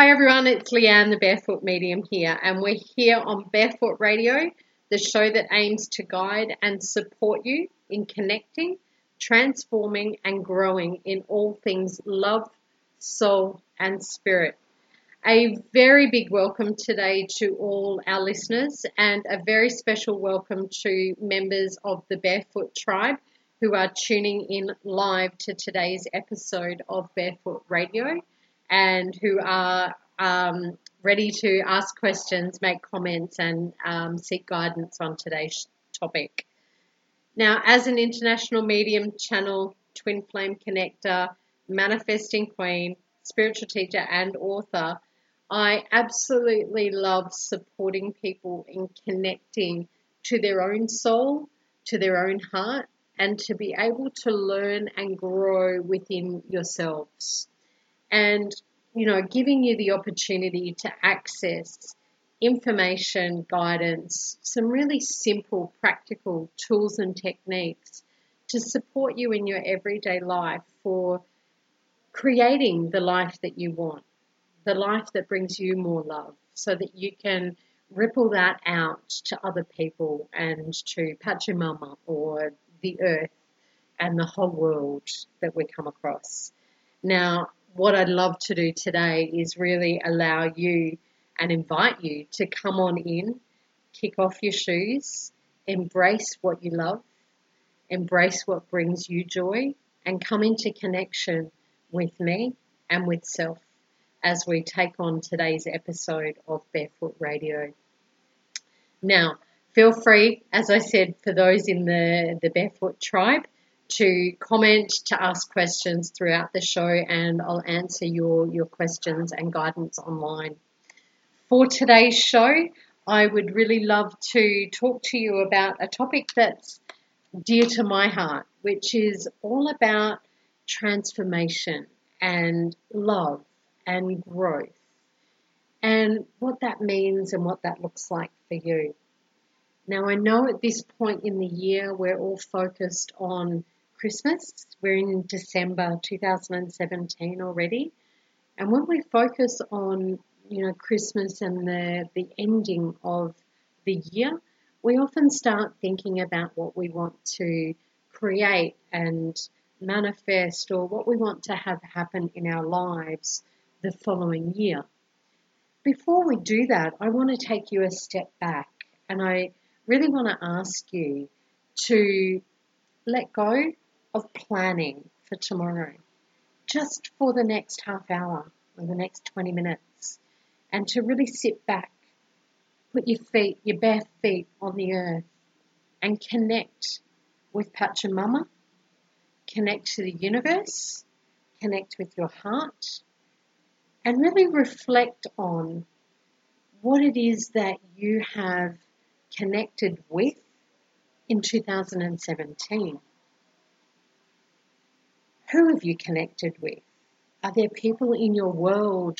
Hi everyone, it's Leanne, the Barefoot Medium here, and we're here on Barefoot Radio, the show that aims to guide and support you in connecting, transforming, and growing in all things love, soul, and spirit. A very big welcome today to all our listeners, and a very special welcome to members of the Barefoot Tribe who are tuning in live to today's episode of Barefoot Radio and who are um, ready to ask questions, make comments, and um, seek guidance on today's topic. Now, as an international medium channel, twin flame connector, manifesting queen, spiritual teacher, and author, I absolutely love supporting people in connecting to their own soul, to their own heart, and to be able to learn and grow within yourselves and you know giving you the opportunity to access information guidance some really simple practical tools and techniques to support you in your everyday life for creating the life that you want the life that brings you more love so that you can ripple that out to other people and to Pachamama or the earth and the whole world that we come across. Now, what I'd love to do today is really allow you and invite you to come on in, kick off your shoes, embrace what you love, embrace what brings you joy, and come into connection with me and with self as we take on today's episode of Barefoot Radio. Now, feel free, as I said, for those in the, the Barefoot tribe, to comment, to ask questions throughout the show, and I'll answer your, your questions and guidance online. For today's show, I would really love to talk to you about a topic that's dear to my heart, which is all about transformation and love and growth and what that means and what that looks like for you. Now, I know at this point in the year we're all focused on Christmas. We're in December 2017 already. And when we focus on, you know, Christmas and the, the ending of the year, we often start thinking about what we want to create and manifest or what we want to have happen in our lives the following year. Before we do that, I want to take you a step back and I really want to ask you to let go of planning for tomorrow, just for the next half hour or the next 20 minutes, and to really sit back, put your feet, your bare feet on the earth, and connect with Pachamama, connect to the universe, connect with your heart, and really reflect on what it is that you have connected with in 2017. Who have you connected with? Are there people in your world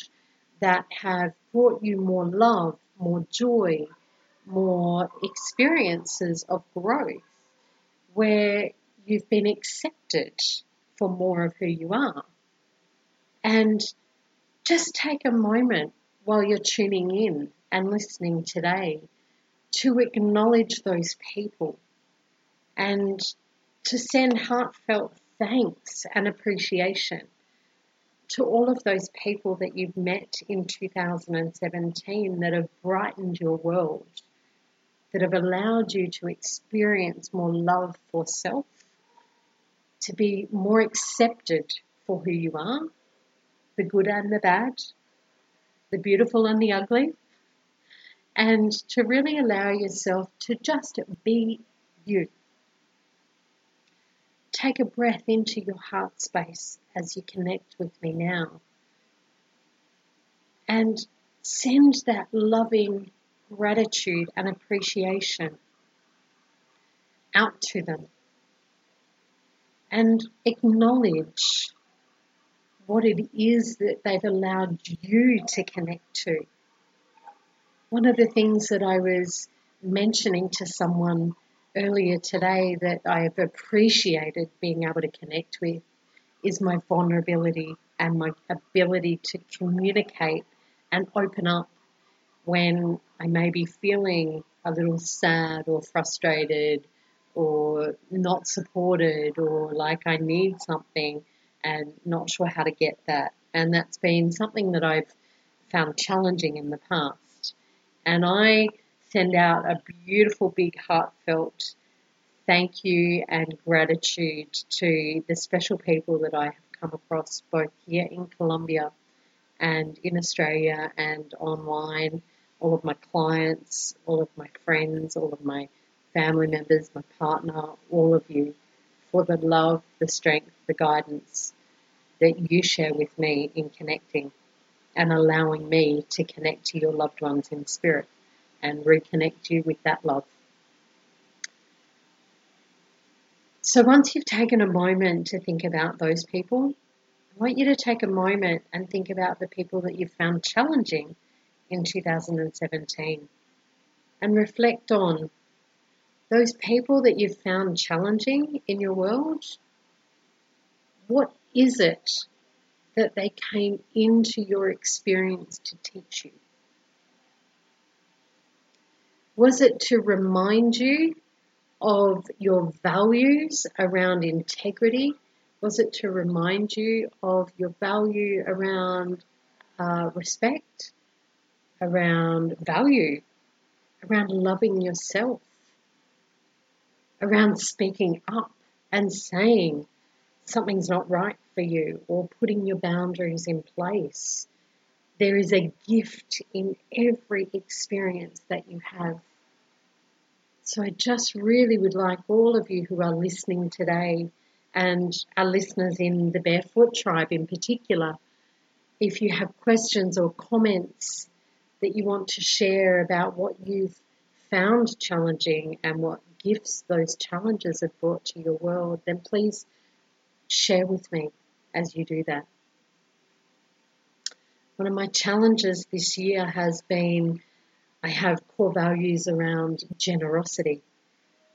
that have brought you more love, more joy, more experiences of growth, where you've been accepted for more of who you are? And just take a moment while you're tuning in and listening today to acknowledge those people and to send heartfelt thanks and appreciation to all of those people that you've met in 2017 that have brightened your world, that have allowed you to experience more love for self, to be more accepted for who you are, the good and the bad, the beautiful and the ugly, and to really allow yourself to just be you. Take a breath into your heart space as you connect with me now. And send that loving gratitude and appreciation out to them. And acknowledge what it is that they've allowed you to connect to. One of the things that I was mentioning to someone earlier today that I have appreciated being able to connect with is my vulnerability and my ability to communicate and open up when I may be feeling a little sad or frustrated or not supported or like I need something and not sure how to get that. And that's been something that I've found challenging in the past. And I send out a beautiful, big, heartfelt thank you and gratitude to the special people that I have come across both here in Colombia and in Australia and online, all of my clients, all of my friends, all of my family members, my partner, all of you, for the love, the strength, the guidance that you share with me in connecting and allowing me to connect to your loved ones in spirit and reconnect you with that love. So once you've taken a moment to think about those people, I want you to take a moment and think about the people that you found challenging in 2017 and reflect on those people that you've found challenging in your world. What is it that they came into your experience to teach you? Was it to remind you of your values around integrity? Was it to remind you of your value around uh, respect, around value, around loving yourself, around speaking up and saying something's not right for you or putting your boundaries in place? There is a gift in every experience that you have. So I just really would like all of you who are listening today and our listeners in the Barefoot Tribe in particular, if you have questions or comments that you want to share about what you've found challenging and what gifts those challenges have brought to your world, then please share with me as you do that. One of my challenges this year has been I have core values around generosity.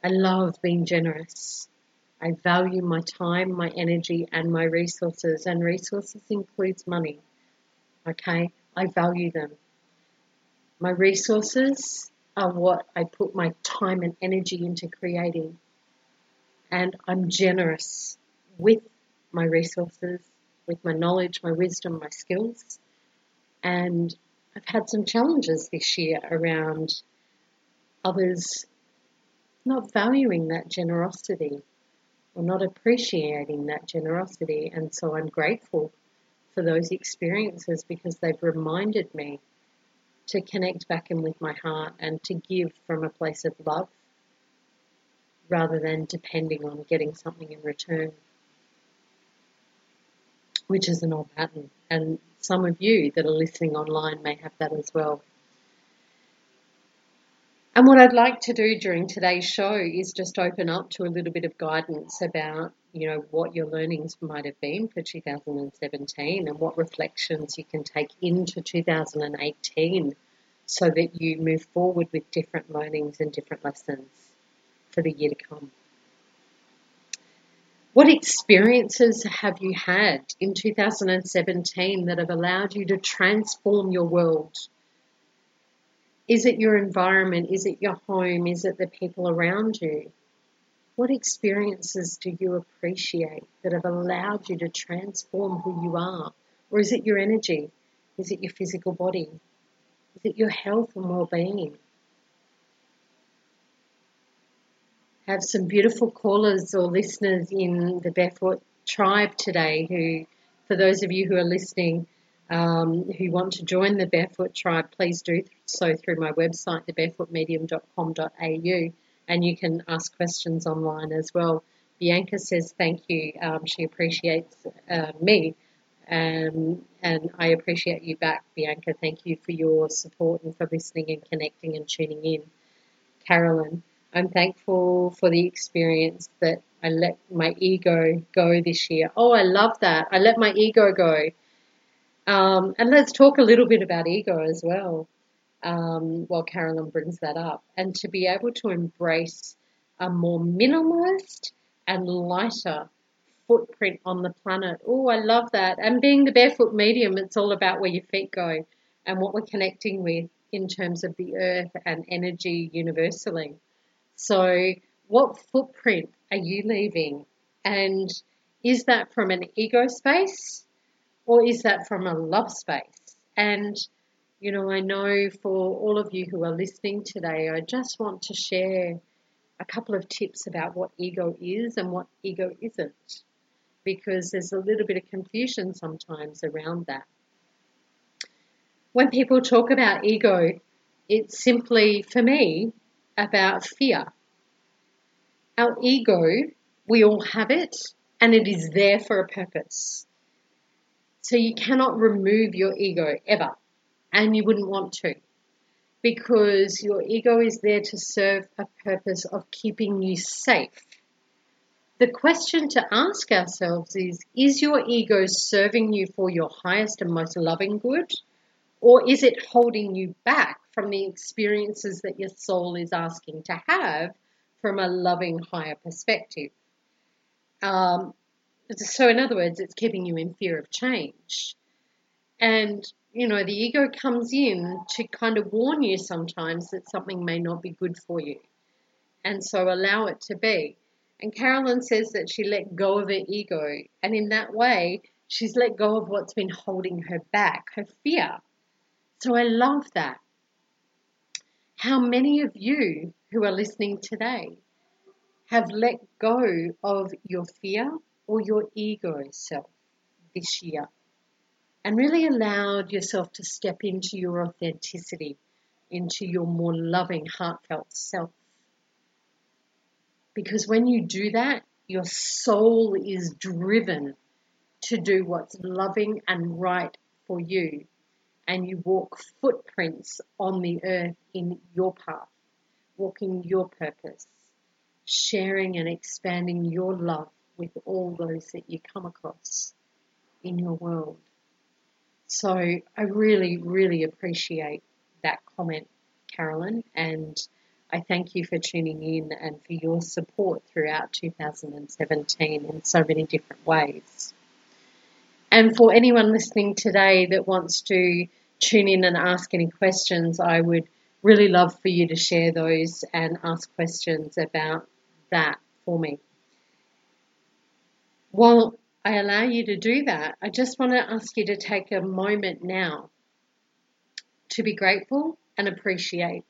I love being generous. I value my time, my energy, and my resources, and resources includes money. Okay, I value them. My resources are what I put my time and energy into creating, and I'm generous with my resources, with my knowledge, my wisdom, my skills, and I've had some challenges this year around others not valuing that generosity or not appreciating that generosity. And so I'm grateful for those experiences because they've reminded me to connect back in with my heart and to give from a place of love rather than depending on getting something in return which is an old pattern. And some of you that are listening online may have that as well. And what I'd like to do during today's show is just open up to a little bit of guidance about, you know, what your learnings might have been for 2017 and what reflections you can take into 2018 so that you move forward with different learnings and different lessons for the year to come. What experiences have you had in 2017 that have allowed you to transform your world? Is it your environment? Is it your home? Is it the people around you? What experiences do you appreciate that have allowed you to transform who you are? Or is it your energy? Is it your physical body? Is it your health and well being? Have some beautiful callers or listeners in the Barefoot tribe today who, for those of you who are listening, um, who want to join the Barefoot tribe, please do so through my website, thebarefootmedium.com.au, and you can ask questions online as well. Bianca says thank you. Um, she appreciates uh, me, um, and I appreciate you back, Bianca. Thank you for your support and for listening and connecting and tuning in. Carolyn, I'm thankful for the experience that I let my ego go this year. Oh, I love that. I let my ego go. Um, and let's talk a little bit about ego as well um, while Carolyn brings that up. And to be able to embrace a more minimalist and lighter footprint on the planet. Oh, I love that. And being the barefoot medium, it's all about where your feet go. and what we're connecting with in terms of the earth and energy universally. So, what footprint are you leaving? And is that from an ego space or is that from a love space? And, you know, I know for all of you who are listening today, I just want to share a couple of tips about what ego is and what ego isn't, because there's a little bit of confusion sometimes around that. When people talk about ego, it's simply, for me, about fear. Our ego, we all have it, and it is there for a purpose. So you cannot remove your ego ever, and you wouldn't want to because your ego is there to serve a purpose of keeping you safe. The question to ask ourselves is Is your ego serving you for your highest and most loving good? Or is it holding you back from the experiences that your soul is asking to have from a loving higher perspective? Um, so, in other words, it's keeping you in fear of change. And you know, the ego comes in to kind of warn you sometimes that something may not be good for you. And so allow it to be. And Carolyn says that she let go of her ego. And in that way, she's let go of what's been holding her back, her fear. So I love that. How many of you who are listening today have let go of your fear or your ego self this year? and really allowed yourself to step into your authenticity, into your more loving, heartfelt self. Because when you do that, your soul is driven to do what's loving and right for you. And you walk footprints on the earth in your path, walking your purpose, sharing and expanding your love with all those that you come across in your world. So I really, really appreciate that comment, Carolyn, and I thank you for tuning in and for your support throughout 2017 in so many different ways. And for anyone listening today that wants to tune in and ask any questions, I would really love for you to share those and ask questions about that for me. While I allow you to do that, I just want to ask you to take a moment now to be grateful and appreciate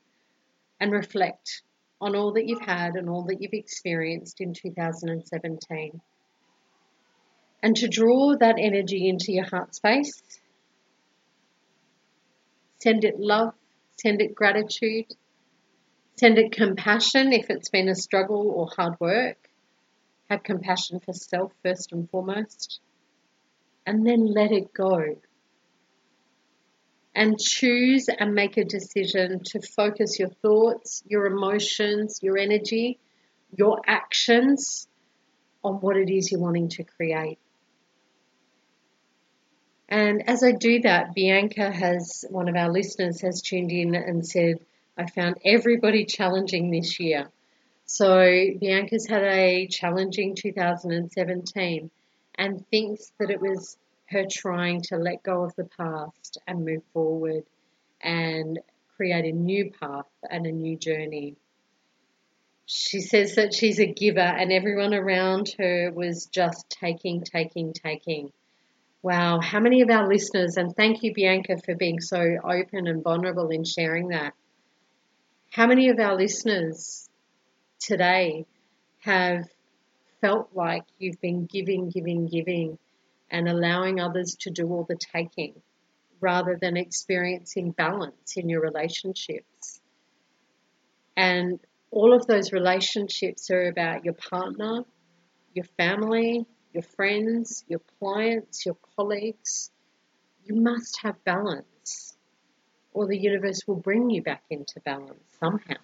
and reflect on all that you've had and all that you've experienced in 2017. And to draw that energy into your heart space, send it love, send it gratitude, send it compassion if it's been a struggle or hard work, have compassion for self first and foremost. And then let it go. And choose and make a decision to focus your thoughts, your emotions, your energy, your actions on what it is you're wanting to create. And as I do that, Bianca has, one of our listeners has tuned in and said, I found everybody challenging this year. So Bianca's had a challenging 2017 and thinks that it was her trying to let go of the past and move forward and create a new path and a new journey. She says that she's a giver and everyone around her was just taking, taking, taking. Wow, how many of our listeners, and thank you, Bianca, for being so open and vulnerable in sharing that. How many of our listeners today have felt like you've been giving, giving, giving, and allowing others to do all the taking rather than experiencing balance in your relationships. And all of those relationships are about your partner, your family, your friends, your clients, your colleagues. You must have balance, or the universe will bring you back into balance somehow.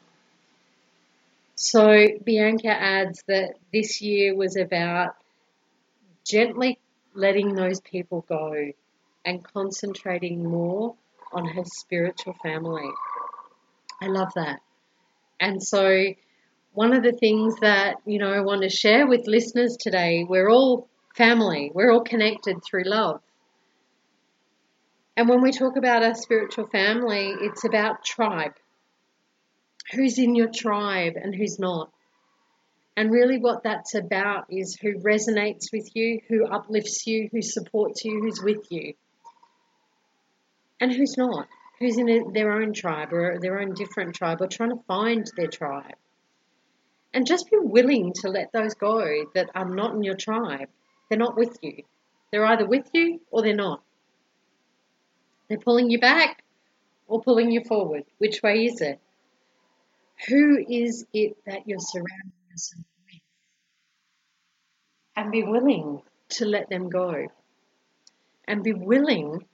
So Bianca adds that this year was about gently letting those people go and concentrating more on her spiritual family. I love that. And so, one of the things that, you know, I want to share with listeners today, we're all family, we're all connected through love. And when we talk about our spiritual family, it's about tribe. Who's in your tribe and who's not? And really, what that's about is who resonates with you, who uplifts you, who supports you, who's with you, and who's not, who's in their own tribe or their own different tribe or trying to find their tribe. And just be willing to let those go that are not in your tribe. They're not with you. They're either with you or they're not. They're pulling you back or pulling you forward. Which way is it? Who is it that you're surrounding yourself with? And be willing to let them go. And be willing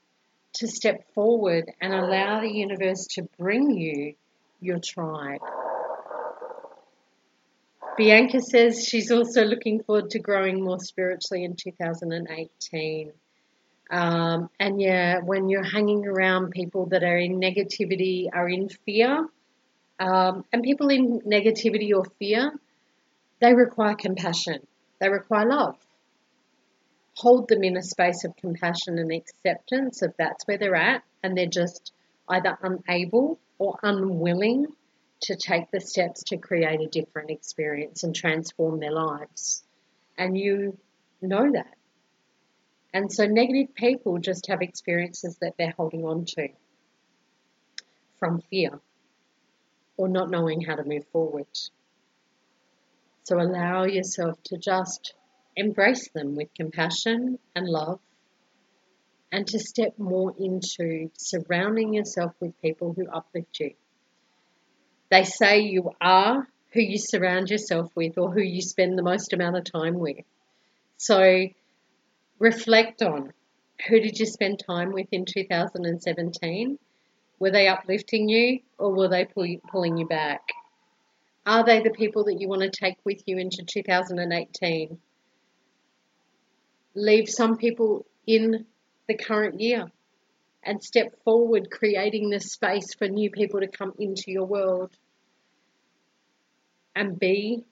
to step forward and allow the universe to bring you your tribe. Bianca says she's also looking forward to growing more spiritually in 2018. Um, and yeah, when you're hanging around people that are in negativity, are in fear, um, and people in negativity or fear, they require compassion, they require love. Hold them in a space of compassion and acceptance if that's where they're at, and they're just either unable or unwilling to take the steps to create a different experience and transform their lives. And you know that. And so negative people just have experiences that they're holding on to from fear or not knowing how to move forward. So allow yourself to just embrace them with compassion and love and to step more into surrounding yourself with people who uplift you. They say you are who you surround yourself with or who you spend the most amount of time with. So reflect on who did you spend time with in 2017? Were they uplifting you or were they pull, pulling you back? Are they the people that you want to take with you into 2018? Leave some people in the current year and step forward, creating the space for new people to come into your world and be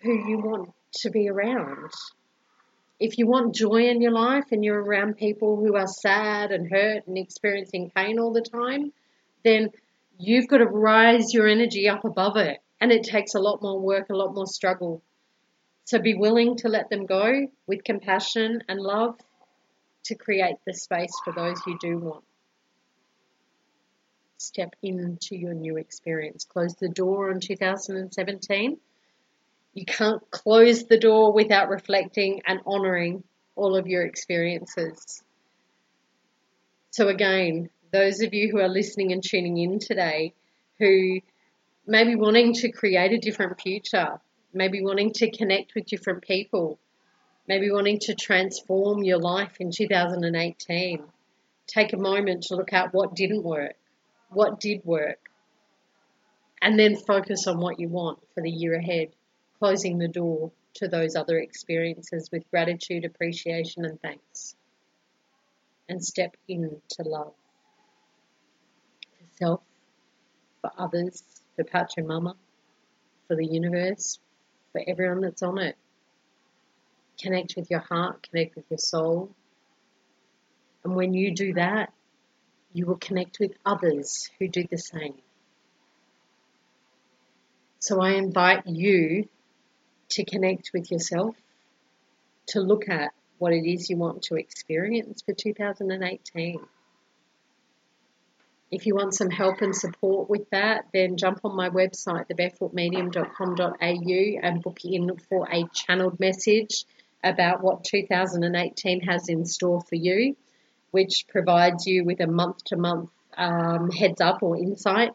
who you want to be around. If you want joy in your life and you're around people who are sad and hurt and experiencing pain all the time, then you've got to rise your energy up above it. And it takes a lot more work, a lot more struggle. So be willing to let them go with compassion and love to create the space for those you do want. Step into your new experience. Close the door on 2017. You can't close the door without reflecting and honoring all of your experiences. So, again, those of you who are listening and tuning in today who may be wanting to create a different future, maybe wanting to connect with different people, maybe wanting to transform your life in 2018, take a moment to look at what didn't work, what did work, and then focus on what you want for the year ahead, closing the door to those other experiences with gratitude, appreciation, and thanks. And step into love for self, for others, for Pachamama, for the universe, for everyone that's on it. Connect with your heart, connect with your soul. And when you do that, you will connect with others who do the same. So I invite you to connect with yourself, to look at what it is you want to experience for 2018. If you want some help and support with that, then jump on my website, thebarefootmedium.com.au, and book in for a channeled message about what 2018 has in store for you, which provides you with a month to month heads up or insight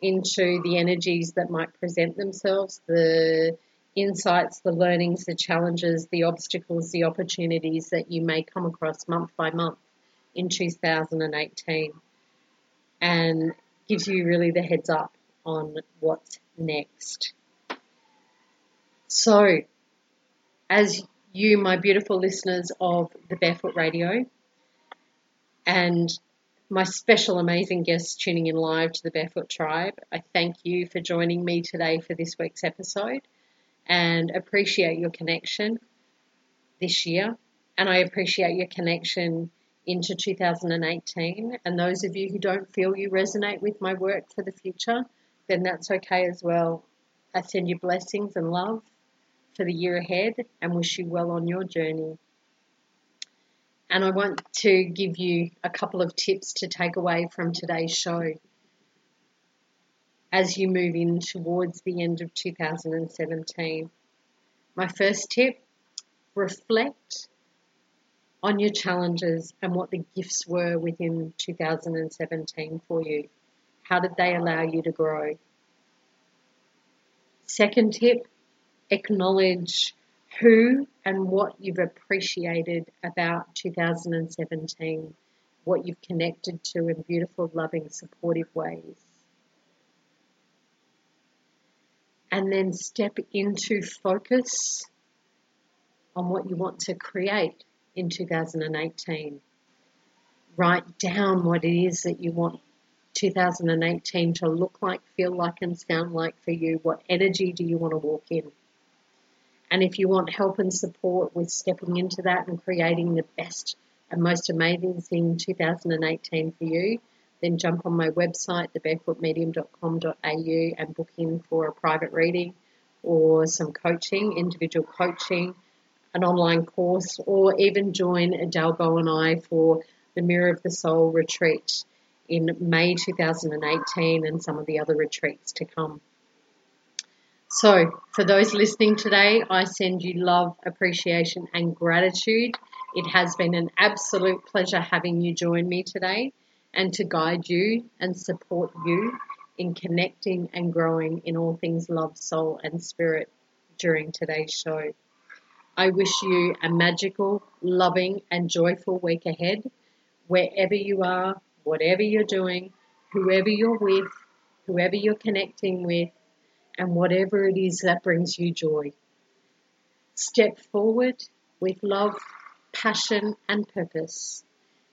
into the energies that might present themselves, the insights, the learnings, the challenges, the obstacles, the opportunities that you may come across month by month in 2018 and gives you really the heads up on what's next. So, as you, my beautiful listeners of the Barefoot Radio, and my special, amazing guests tuning in live to the Barefoot Tribe, I thank you for joining me today for this week's episode and appreciate your connection this year. And I appreciate your connection into 2018. And those of you who don't feel you resonate with my work for the future, then that's okay as well. I send you blessings and love for the year ahead and wish you well on your journey. And I want to give you a couple of tips to take away from today's show as you move in towards the end of 2017. My first tip reflect on your challenges and what the gifts were within 2017 for you. How did they allow you to grow? Second tip acknowledge who and what you've appreciated about 2017, what you've connected to in beautiful, loving, supportive ways. And then step into focus on what you want to create in 2018. Write down what it is that you want 2018 to look like, feel like, and sound like for you. What energy do you want to walk in? And if you want help and support with stepping into that and creating the best and most amazing thing 2018 for you, then jump on my website, thebarefootmedium.com.au, and book in for a private reading or some coaching, individual coaching, an online course, or even join Adalbo and I for the Mirror of the Soul retreat in May 2018 and some of the other retreats to come. So, for those listening today, I send you love, appreciation, and gratitude. It has been an absolute pleasure having you join me today and to guide you and support you in connecting and growing in all things love, soul, and spirit during today's show. I wish you a magical, loving, and joyful week ahead, wherever you are, whatever you're doing, whoever you're with, whoever you're connecting with and whatever it is that brings you joy. Step forward with love, passion, and purpose.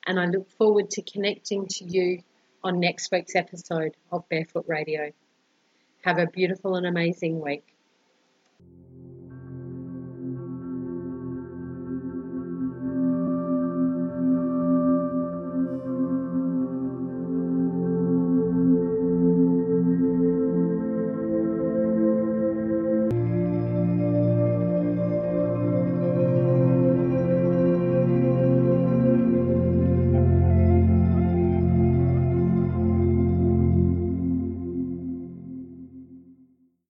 And I look forward to connecting to you on next week's episode of Barefoot Radio. Have a beautiful and amazing week.